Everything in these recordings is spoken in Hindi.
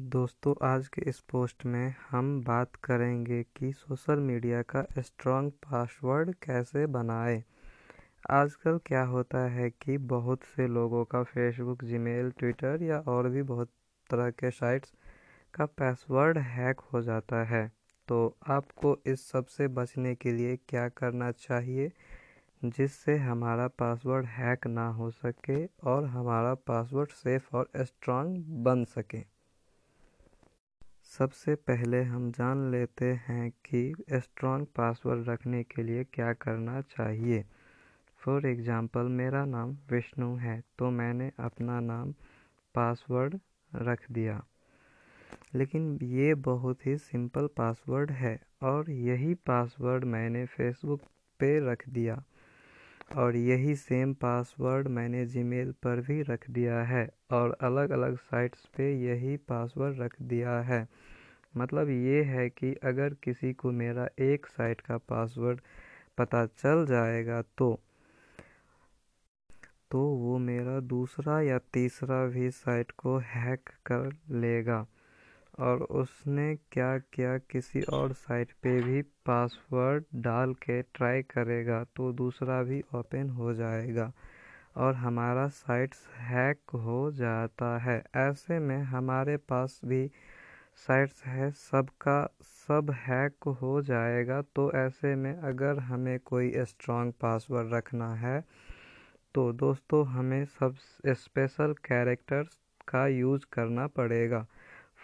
दोस्तों, आज के इस पोस्ट में हम बात करेंगे कि सोशल मीडिया का स्ट्रॉन्ग पासवर्ड कैसे बनाएँ। आजकल क्या होता है कि बहुत से लोगों का फेसबुक जीमेल ट्विटर या और भी बहुत तरह के साइट्स का पासवर्ड हैक हो जाता है। तो आपको इस सबसे बचने के लिए क्या करना चाहिए जिससे हमारा पासवर्ड हैक ना हो सके और हमारा पासवर्ड सेफ़ और स्ट्रांग बन सके? सबसे पहले हम जान लेते हैं कि स्ट्रॉन्ग पासवर्ड रखने के लिए क्या करना चाहिए। फॉर एग्ज़ाम्पल मेरा नाम विष्णु है तो मैंने अपना नाम पासवर्ड रख दिया। लेकिन ये बहुत ही सिंपल पासवर्ड है और यही पासवर्ड मैंने फेसबुक पे रख दिया। और यही सेम पासवर्ड मैंने जीमेल पर भी रख दिया है और अलग अलग साइट्स पे यही पासवर्ड रख दिया है। मतलब ये है कि अगर किसी को मेरा एक साइट का पासवर्ड पता चल जाएगा तो तो वो मेरा दूसरा या तीसरा भी साइट को हैक कर लेगा। और उसने क्या क्या, किसी और साइट पे भी पासवर्ड डाल के ट्राई करेगा तो दूसरा भी ओपन हो जाएगा और हमारा साइट्स हैक हो जाता है। ऐसे में हमारे पास भी साइट्स है, सबका, सब हैक हो जाएगा। तो ऐसे में अगर हमें कोई स्ट्रॉन्ग पासवर्ड रखना है तो दोस्तों हमें सब स्पेशल कैरेक्टर्स का यूज़ करना पड़ेगा।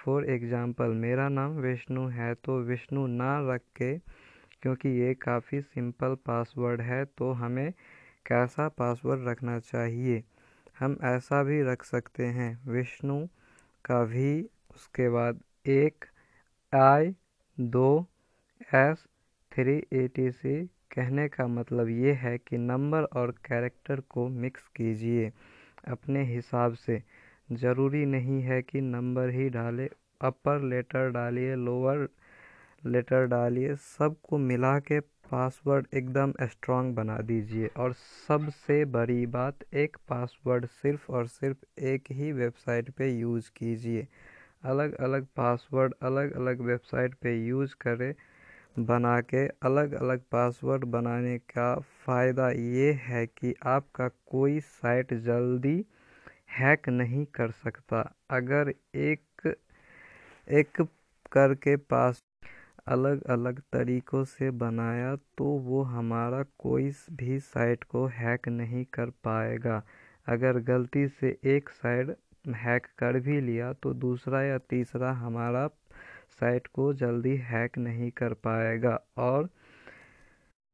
फॉर एग्ज़ाम्पल, मेरा नाम विष्णु है तो विष्णु ना रख के, क्योंकि ये काफ़ी सिंपल पासवर्ड है तो हमें कैसा पासवर्ड रखना चाहिए? हम ऐसा भी रख सकते हैं। विष्णु का भी, उसके बाद एक आई दो S three A T C कहने का मतलब ये है कि नंबर और कैरेक्टर को मिक्स कीजिए अपने हिसाब से। ज़रूरी नहीं है कि नंबर ही डाले, अपर लेटर डालिए, लोअर लेटर डालिए, सबको मिला के पासवर्ड एकदम स्ट्रांग बना दीजिए। और सबसे बड़ी बात, एक पासवर्ड सिर्फ़ और सिर्फ़ एक ही वेबसाइट पे यूज़ कीजिए। अलग अलग पासवर्ड अलग अलग वेबसाइट पे यूज़ करें, बना के अलग अलग पासवर्ड बनाने का फ़ायदा ये है कि आपका कोई साइट जल्दी हैक नहीं कर सकता। अगर एक एक करके पास अलग अलग तरीक़ों से बनाया तो वो हमारा कोई भी साइट को हैक नहीं कर पाएगा। अगर गलती से एक साइड हैक कर भी लिया तो दूसरा या तीसरा हमारा साइट को जल्दी हैक नहीं कर पाएगा। और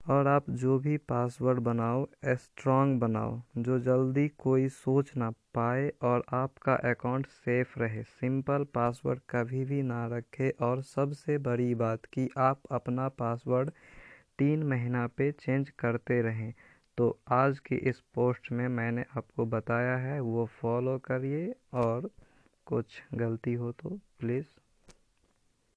और आप जो भी पासवर्ड बनाओ स्ट्रॉन्ग बनाओ, जो जल्दी कोई सोच ना पाए और आपका अकाउंट सेफ़ रहे। सिंपल पासवर्ड कभी भी ना रखें और सबसे बड़ी बात कि आप अपना पासवर्ड तीन महीना पे चेंज करते रहें। तो आज की इस पोस्ट में मैंने आपको बताया है, वो फॉलो करिए और कुछ गलती हो तो प्लीज़